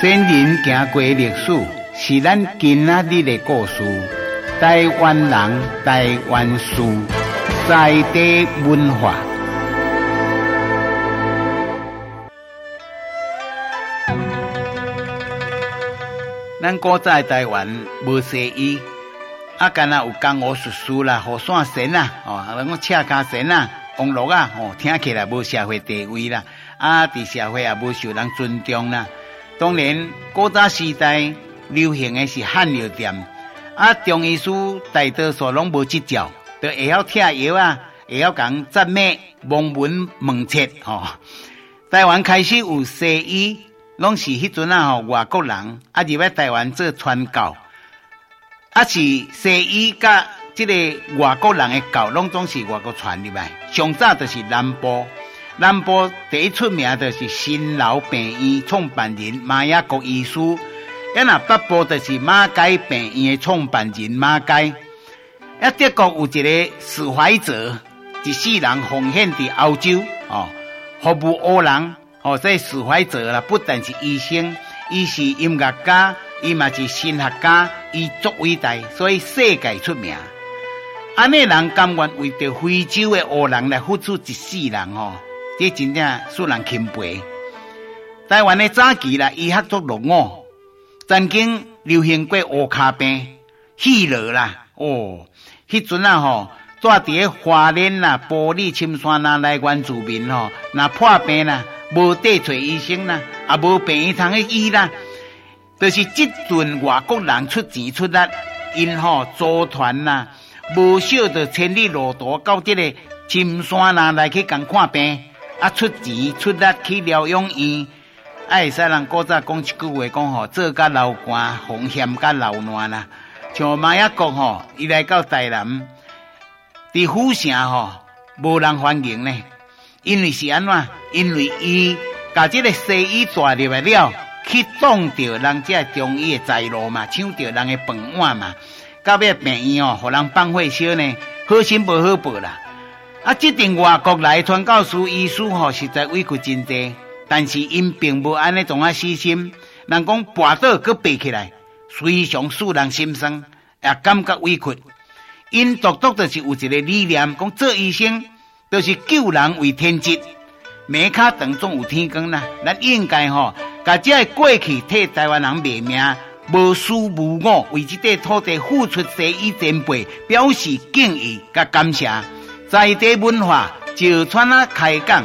先人行过历史，是咱今仔日的故事。台湾人，台湾事，在地文化。咱古早台湾无西医，啊，干那有江湖术士啦、雨伞神啊，哦，人讲赤脚神啊、王乐啊，哦，听起来无社会地位啦，啊，伫社会也无受人尊重啦。当然，古早时代流行的是汉药店，啊，中医师大多数拢无执照，都会晓贴药啊，会晓讲杂脉、望闻问切，哦，台湾开始有西医。拢是迄阵啊！吼，外国人啊入来台湾做传教，啊是西医甲即个外国人的教，拢总是外国传入来。上早就是南部，南部第一出名就是新老病院创办人马雅国医师，啊那北部就是马街病院的创办人马街。啊德国有一个史怀哲，一世人奉献伫欧洲哦，服务欧人。哦，这史怀哲啦，不但是医生，伊是音乐家，伊嘛是神学家，伊足伟大，所以世界出名。安尼人甘愿为着非洲的黑人来付出一世人哦，这真正使人钦佩。台湾的早期啦，医学足落伍，曾经流行过乌卡病、希罗啦，哦，迄阵啊吼，住伫花莲啦、玻璃、深山啦来原住民吼，那破病啦。无地找医生啦，也无病院通去医啦，就是即阵外国人出钱出力，因吼组团啦，无少的千里路途到这个深山啦来去共看病，啊出钱出力去疗养院，啊会使人古早讲一句话讲吼，做甲流汗，风险甲流烂啦。像马雅国吼，伊来到台南，伫府城吼，无人欢迎呢。因为是安怎？因为伊把这个西医带入来了，去挡着人家中医的财路嘛，抢着人的饭碗嘛。到尾病院哦，互人放火烧呢，好心无好报啦。啊，这阵外国来传教士医师吼，实在委屈真济，但是因并无安尼种啊死心。人讲跋倒阁爬起来，非常使人心酸，也感觉委屈。因独独的是有一个理念，讲做医生。都是救人为天职，马卡当中有天光啦。咱应该吼，把这过去替台湾人卖命，无私无我，为这块土地付出西医前辈，表示敬意甲感谢。在地文化，就穿啊开讲。